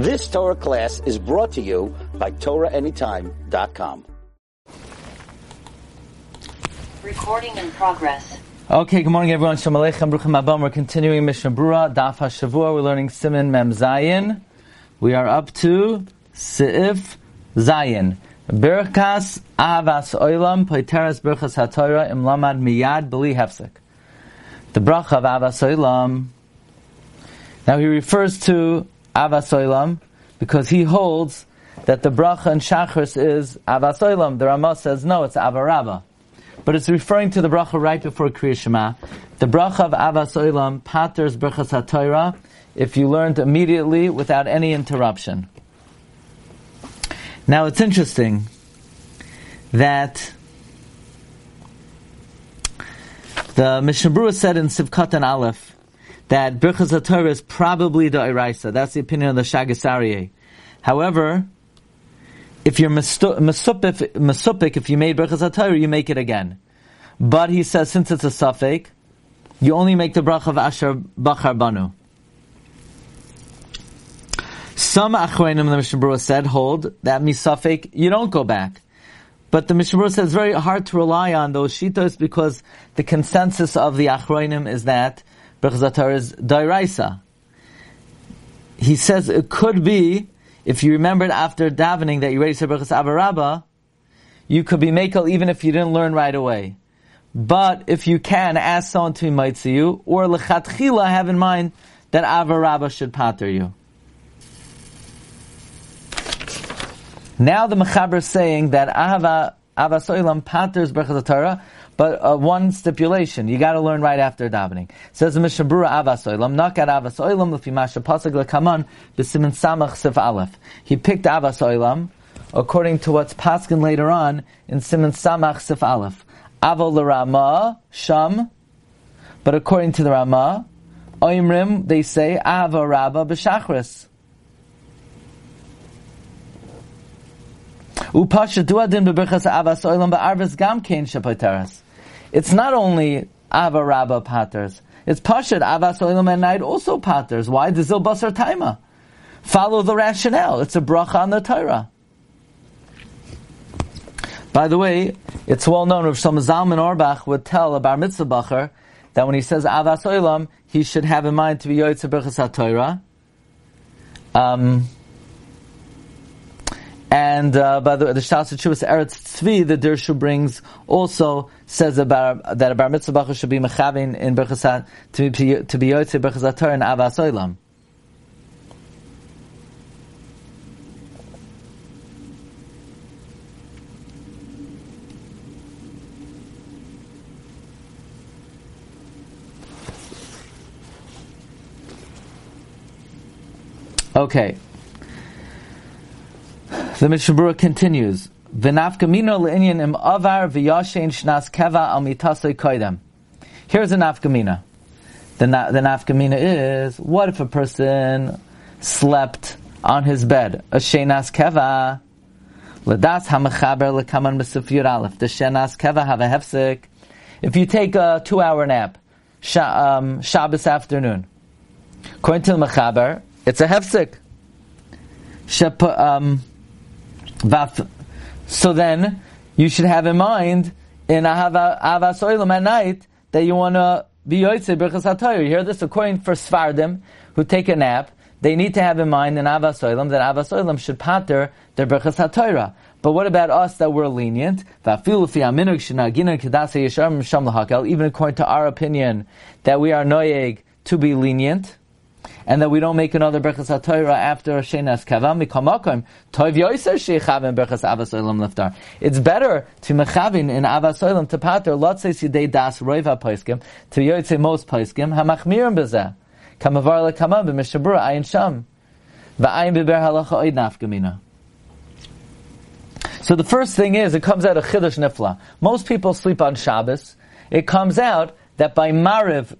This Torah class is brought to you by TorahAnytime.com. Recording in progress. Okay, good morning everyone. Shalom Aleichem, Bruchim Abam. We're continuing Mishnah Brura, Daf HaShavua. We're learning Siman Mem Zayin. We are up to Seif Zayin. Birkas Avas Oilam, Poiteres Birkas HaTorah, Im Lamad Miyad Beli Hefsek. The bracha of Avas Oilam. Now he refers to Avas Oilam because he holds that the bracha in Shachris is Avas Oilam. The Ramah says no, it's Avarabba. But it's referring to the bracha right before Kriya Shema. The bracha of Avas Oilam, Paters Birchas HaTorah, if you learned immediately without any interruption. Now it's interesting that the Mishnah said in Sivkat and Aleph that Birchas HaTorah is probably the Iraisa. That's the opinion of the Shaagas Aryeh. However, if you're masupik, if you made Birchas HaTorah, you make it again. But he says, since it's a suffix, you only make the bracha of Asher Bachar Banu. Some Achroinim, the Mishnah said, hold that misafik, you don't go back. But the Mishnah says it's very hard to rely on those shitos because the consensus of the Achroinim is that Berchazatar is dairaisa. He says it could be, if you remembered after davening that you already said Berchaz Abarabba, you could be makel even if you didn't learn right away. But if you can, ask someone to invite you, or lechatchila, have in mind that Avarabba should pater you. Now the Mechaber is saying that Ahava Avasoilam paters Berchas Torah, but uh, one stipulation, you got to learn right after davening. Says the Mishnah Berurah Avasoilam, Nakat Avasoilam l'fi masha pasag lekaman samach sif aleph. He picked Avas Avasoilam according to what's paskin later on in Siman Samach Sif Aleph. Avol Rama Sham, but according to the Rama, Oimrim they say Ava Rabba b'Shachris. It's not only Ava Rabba paters. It's Pashad Avas Oilam and night also paters. Why? The Zil Basar Taima. Follow the rationale. It's a bracha on the Torah. By the way, it's well known Rav Shlomo Zalman Auerbach would tell a Bar Mitzvah Bacher that when he says Avas Oilam, he should have in mind to be Yoitza Berchas HaTorah. Um, and uh, by the way, the Shas Chuvas Eretz Tzvi, the Dirshu brings also says about that a bar mitzvah should be mechavin in berchasat to be to be yotze berchasator and avas oilam. Okay. The Mishnah Berurah continues. V'nafkamino le'inyan im avar v'yashen shnas keva al mitasei koidem. Here's a nafkamina. The, na- the nafkamina is, what if a person slept on his bed? A shenas keva. Ladas hamachaber lekaman mesufyur aleph. The shenas keva have a hefsek. If you take a two-hour nap, sh- um, Shabbos afternoon, according to the mechaber, it's a hefsek. Shep, um, so then, you should have in mind in Ahava Oilam at night that you want to be Yoitze Birchas HaTorah. You hear this? According for Svardim, who take a nap, they need to have in mind in Avas Oilam that Avas Oilam should pater their Birchas HaTorah. But what about us that we're lenient? Even according to our opinion, that we are noyeg to be lenient, and that we don't make another Berchas HaTorah after Shenas Kavam, Mikamakim, Tov Yoiser Sheichavim Berchas Avas Olam Liftar. It's better to Mechavin in Avas Olam to Pater, Lot say Sidei Das Roiv HaPoiskim, to Yoitze Most Poiskim, HaMachmirim Bezeh, Kamavar LeKamam B'Mishnah Berurah, Ayin Sham, V'ayin B'ber Halacha Oid Nafgamina. So the first thing is, it comes out of Chiddush Nifla. Most people sleep on Shabbos. It comes out that by Mariv,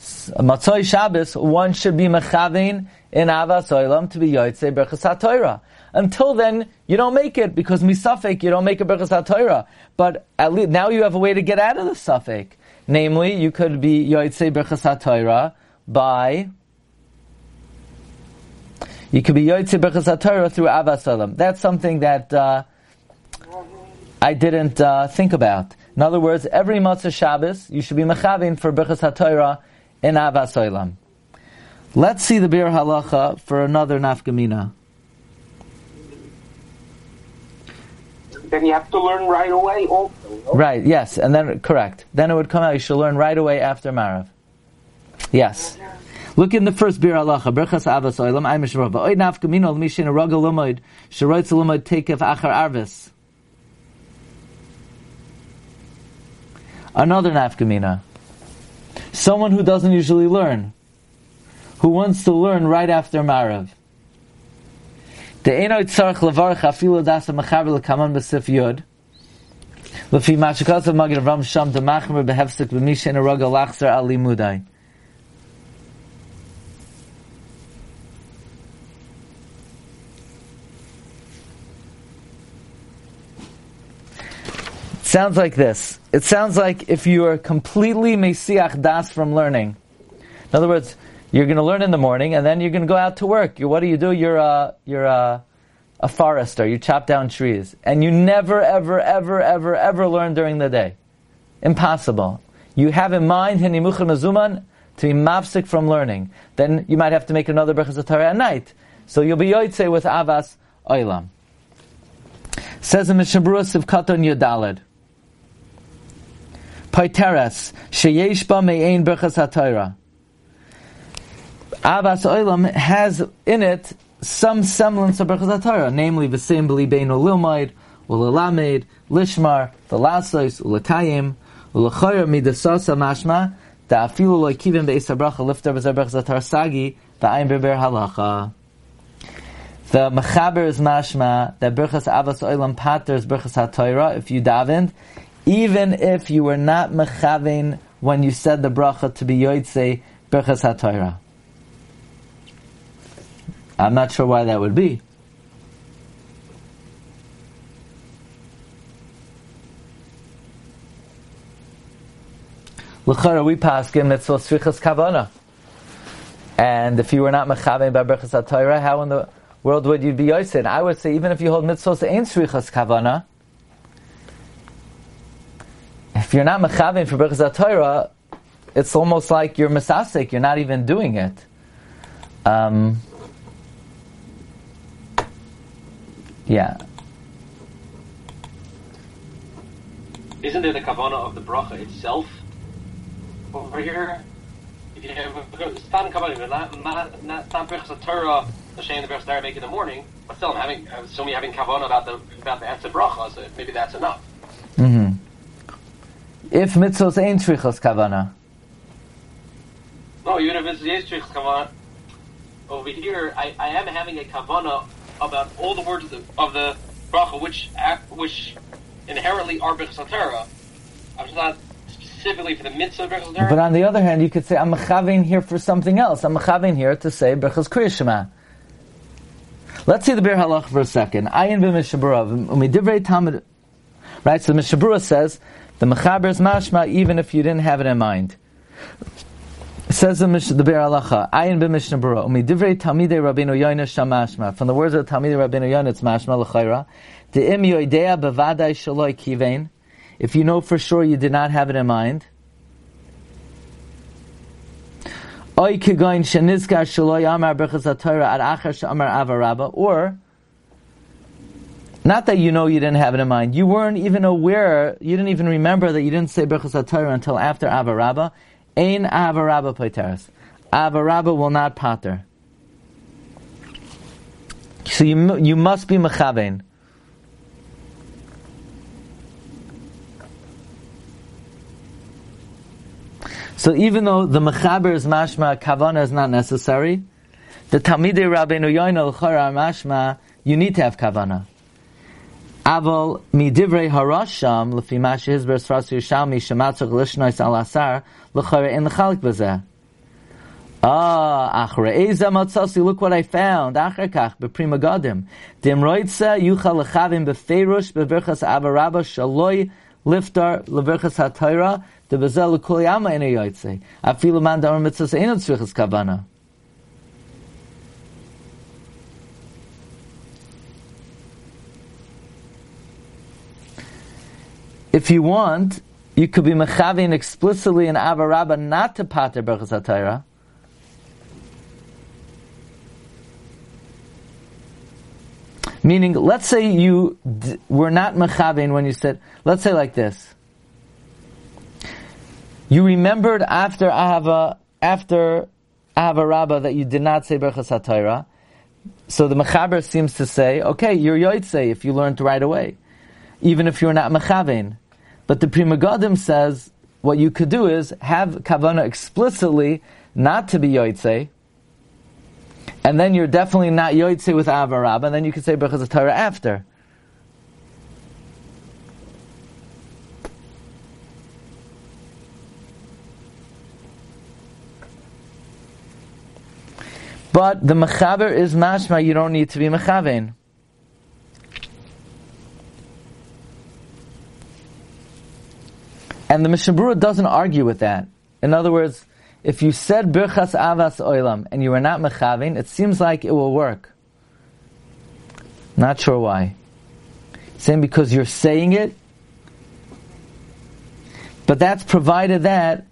Matzoi Shabbos, one should be mechavin in Avas Oilam to be Yotzei Berchas HaTorah. Until then, you don't make it because misafek you don't make a Berchas HaTorah. But at least now you have a way to get out of the suffix. Namely, you could be Yotzei Berchas HaTorah by You could be Yoitze Berchas HaTorah through Avas Olam. That's something that uh, I didn't uh, think about. In other words, every Motzah Shabbos, you should be Mechavin for Berchas HaTorah in Avas Olam. Let's see the Bir Halacha for another Nafgamina. Then you have to learn right away also. no? Right, yes, and then, correct. Then it would come out, you should learn right away after Marav. Yes. Look in the first Bir Halacha, Berchas Avas Olam, Ay Mishrav. Oy Nafkamina, L'mishin Araga Lumoid, Sheroitz Lumoid Tekef Achar Arvis. Another Nafkamina. Someone who doesn't usually learn. Who wants to learn right after Marav. The Einoid Tzarech Levarach Afilu Dasa Mechaber Lekaman B'Sif Yod. Lefi Mashakasav Magen Avraham Sham Demachmer Behefsik B'Mishin Araga Lachzer Ali Mudai. Sounds like this. It sounds like if you are completely mesiach das from learning. In other words, you're going to learn in the morning, and then you're going to go out to work. You, what do you do? You're a you're a, a forester. You chop down trees, and you never, ever, ever, ever, ever learn during the day. Impossible. You have in mind hinimuchim azuman to be mafsik from learning. Then you might have to make another berachas Torah at night. So you'll be yoitze with avas oilam. Says in Mishabura Sivkaton Yodalad. Paiteres, sheyesh ba me'ein berchas HaTorah. Avas Oilam has in it some semblance of berchas HaTorah, namely v'seim b'li beinu lilmaid, u'lelamed, lishmar, v'lasos, u'letayim, u'lechayr midasasa mashma, da'afilu lo kivim be'is habracha lifter b'zer berchas HaTorah sagi, v'ayim beber halacha. The mechaber is mashma that berchas avas oilam pater is berchas haTorah if you davened, even if you were not mechavein when you said the bracha to be yoitze berchas haTorah. I'm not sure why that would be. L'chara we pass him mitzvah svichas kavana. And if you were not mechavein by berchas haTorah, how in the world would you be yoitze? I would say even if you hold mitzvahs ain't svichas kavana, if you're not mechavein for berachas Torah, it's almost like you're misasik. You're not even doing it. Um, yeah, Isn't there the kavana of the bracha itself over here? If you have stand kavana, not not Torah, the shame the berachas Torah make in the morning, but still I'm having I'm assuming having kavana about the about the answer bracha, so maybe that's enough. If mitzvahs ain't shvichas kavana, No, even if it's Yesrich kavana, over here I, I am having a kavana about all the words of the, of the bracha, which which inherently are berachas Torah. I'm just not specifically for the mitzvah of but on the other hand, you could say I'm mechavein here for something else. I'm mechavein here to say berachas kriya shema. Let's see the bir halach for a second. Ayin b'mishabura umidivrei tamid. Right, so the mishabura says the mechaber is mashma even if you didn't have it in mind. Says the, the Be'er Halacha, Ayin b'Mishnah Berurah, Umi divrei Talmidei Rabbeinu Yoina Shamashma. From the words of Talmidei Rabbeinu Yoina, it's mashma l'chayra. De'im yoidea bevadai shaloi kivein. If you know for sure you did not have it in mind. Oy kigoin shenizkar shaloi amar berchas HaTorah ad achar she'amar avarabba. Or, not that you know you didn't have it in mind. You weren't even aware, you didn't even remember that you didn't say Berchas HaTorah until after Avarabba. Ein Avarabba Paiteris. Avarabba will not pater. So you, you must be Mechavein. So even though the Mechaber is mashma, Kavana is not necessary, the Talmidei Rabbeinu Yoina L'chara mashma, you need to have Kavana. Aval midivrei harasham lefi ma shehizber sras Yerushalmi shematzach lishnois al asar l'chare in l'chalik b'zeh. Ah, achre eza matzasi, look what I found. Achre kach beprima gadim. Dim roitza yuchal lechavim beferush beverchas avarabba shaloi liftar leverchas hatayra de bezel l'kol yama ina yoitze. Afilu man damar mitzvahs einot tzvichas kavana. If you want, you could be mechavin explicitly in Avarabba not to pater berachas hatayra. Meaning, let's say you d- were not mechavin when you said, let's say like this. You remembered after Ahava, after Ahava that you did not say Berachas HaTorah. So the Mechaber seems to say, okay, you're Yoitze if you learned right away. Even if you're not Mechavein. But the Pri Megadim says, what you could do is have Kavana explicitly not to be Yoitze, and then you're definitely not Yoitze with Ahava Rabbah, and then you can say Berachas HaTorah after. But the mechaber is mashma, you don't need to be mechavein. And the Mishnah doesn't argue with that. In other words, if you said birchas avas oilam and you were not mechavein, it seems like it will work. Not sure why. Same because you're saying it, but that's provided that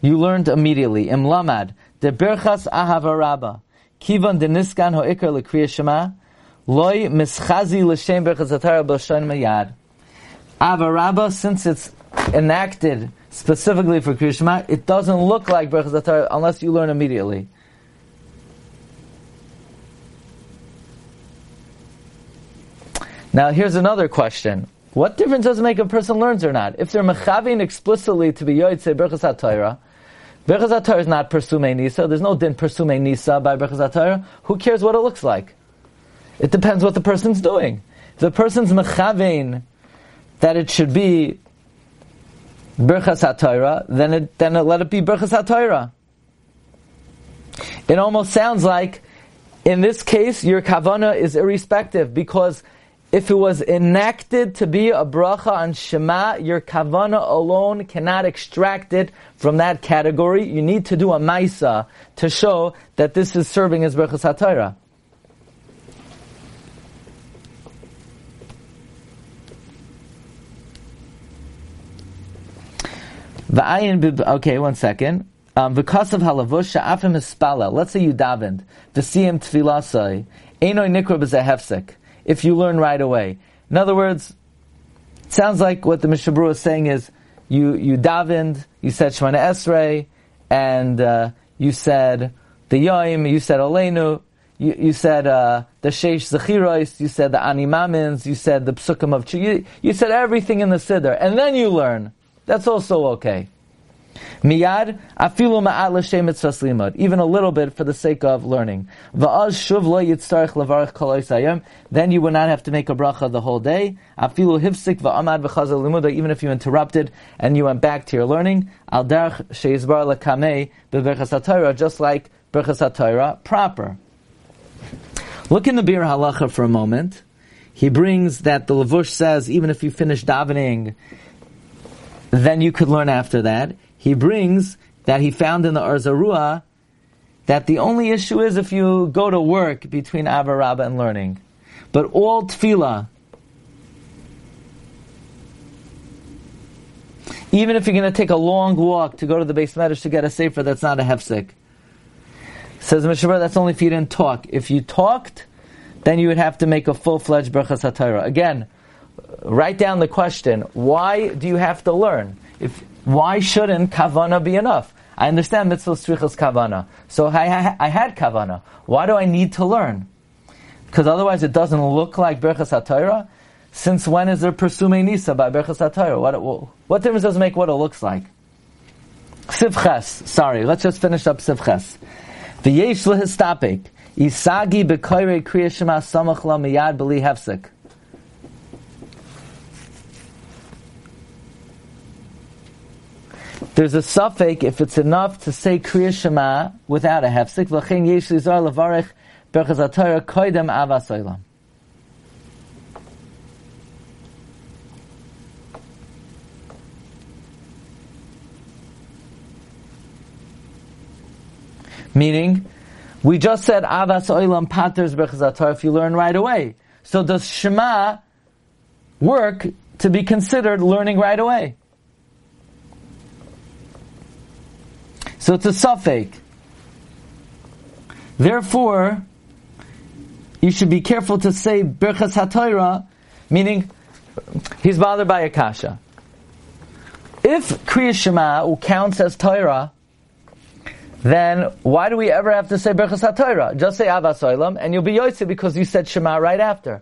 you learned immediately. Im lamad, the birchas ahavarabba. Kivan deniskan ho'ikar l'kriya shema, loy mischazi l'shem berchazatara b'shan mayad. Avarabba, since it's enacted specifically for Kriya Shema, it doesn't look like berchazatara unless you learn immediately. Now here's another question. What difference does it make if a person learns or not? If they're mechavin explicitly to be yoytze berchas HaTorah, is not Persume Nisa. There's no din Persume Nisa by Berchas. Who cares what it looks like? It depends what the person's doing. If the person's mechavein that it should be Berchas HaTorah, then it, then it, let it be Berchas HaTorah. It almost sounds like, in this case, your kavana is irrespective because if it was enacted to be a bracha on Shema, your kavana alone cannot extract it from that category. You need to do a maisa to show that this is serving as brachas hatayra. Okay, one second. Um, because of halavush sha'afim hispala. Let's say you davened. V'siyim tfilasai. Einoi nikra b'zeh if you learn right away. In other words, it sounds like what the Mishabru is saying is, you, you davened, you said Shemana Esrei, and uh, you said the Yoim, you said Olenu, you, you said uh, the Sheish Zechirois, you said the Animamins, you said the Psukim of you, you said everything in the Siddur, and then you learn. That's also okay. Miyad afilu ma'at l'shem limud, even a little bit for the sake of learning. Va'az shuv lo yitzarich levarich kol Then you would not have to make a bracha the whole day. Afilu hivsik va'amad v'chazal limud, even if you interrupted and you went back to your learning. Al derech sheizbar lekamei beverchas just like berchas proper. Look in the Bir Halacha for a moment. He brings that the Lavush says even if you finish davening, then you could learn after that he brings that he found in the Ohr Zarua that the only issue is if you go to work between Avarabba and learning. But all tefillah, even if you're going to take a long walk to go to the base medrash to get a sefer, that's not a hefsek. Says Mishabur, that's only if you didn't talk. If you talked, then you would have to make a full-fledged brachas hatayra. Again, write down the question: Why do you have to learn? If why shouldn't kavana be enough? I understand mitzvah strichas kavana. So I, I had kavana. Why do I need to learn? Because otherwise it doesn't look like Berchas HaTorah. Since when is there Persume Nisa by Berchas HaTorah? What, what difference does it make what it looks like? Sivches. Sorry, let's just finish up Sivches. V'yesh lehistapik. Isagi bekoire kriya shema samach la miyad b'li hefsek. There's a suffix if it's enough to say Kriya Shema without a hefsik. V'chein yesh lizar berchaz avas Meaning, we just said avas oilam paters berchaz if you learn right away. So does Shema work to be considered learning right away. So it's a suffix. Therefore, you should be careful to say Birchas HaTorah, meaning he's bothered by Akasha. If Kriya Shema counts as Torah, then why do we ever have to say Birchas HaTorah? Just say Avasoilam, and you'll be Yotze because you said Shema right after.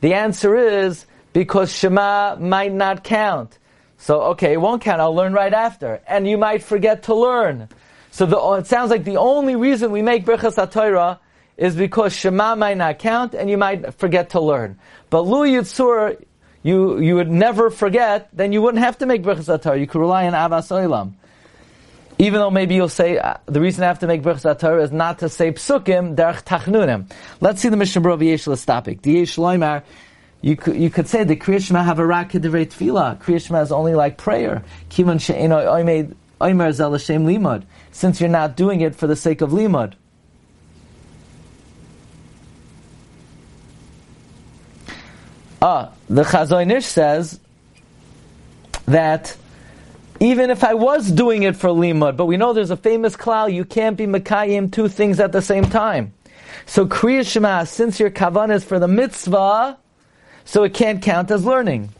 The answer is because Shema might not count. So, okay, it won't count, I'll learn right after. And you might forget to learn. So the, it sounds like the only reason we make Birchas HaTorah is because Shema might not count and you might forget to learn. But Lu Yitzur, you, you would never forget, then you wouldn't have to make Birchas HaTorah. You could rely on Avas Olam. Even though maybe you'll say, uh, the reason I have to make Birchas HaTorah is not to say Psukim, Derech Tachnunim. Let's see the Mishnah Berurah Yesh Lestapik. The Yesh Loimar, you could, you could say the Kriya Shema have a rak kedivei tefillah. Kriya Shema is only like prayer. Kivan she'eno oimed oimer zel limud. Since you're not doing it for the sake of limud. Ah, the Chazon Ish says that even if I was doing it for limud, but we know there's a famous klal, you can't be makayim two things at the same time. So Kriya Shema, since your kavan is for the mitzvah, so it can't count as learning.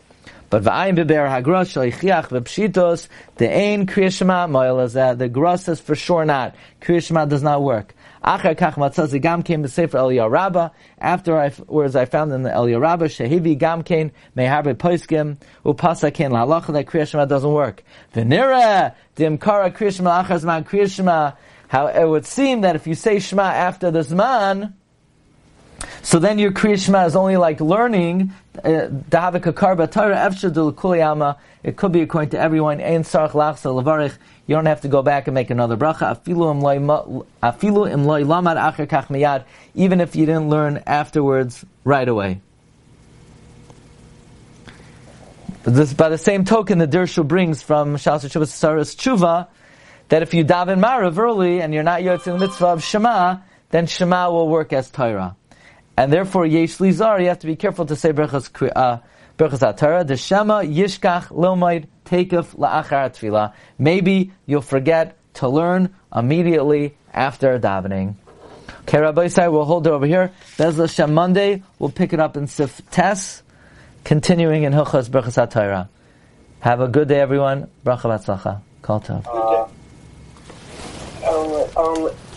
But v'ayim beber hagros shalichiach v'pshitos the ain Kriya Shema moil the gross is for sure not. Kriya Shema does not work. After Eliyah Rabba. After I whereas I found in the Eliyah Rabba Shehivi Gamkein Meharbe Poiskim Upasa Ken Lalacha that Kriya Shema doesn't work. Venira Dimkara Kriya Shema Achazman Kriya Shema. How it would seem that if you say Shema after the Zman, so then your Kriya Shema is only like learning uh, Dahavik Karba Torah Efshadul Kuliyama. It could be according to everyone. You don't have to go back and make another bracha. Afilu. Even if you didn't learn afterwards right away. This, by the same token, the Dirshu brings from Shalsa Shuvas Saras Tshuva that if you daven Marav early and you're not yotz in the mitzvah of Shema, then Shema will work as Torah. And therefore, Yesh Lizar, you have to be careful to say Berachas uh, Berachas The Shema Yishkach Lilmaid Takef La'achar Tefillah. Maybe you'll forget to learn immediately after davening. Okay, Rabbi Isai, we'll hold it over here. Bez Hashem Monday, we'll pick it up in Sif Tes, continuing in Hilchas Berachas HaTorah. Have a good day, everyone. Bracha Batzlacha. Kol Tov. Uh, um, um,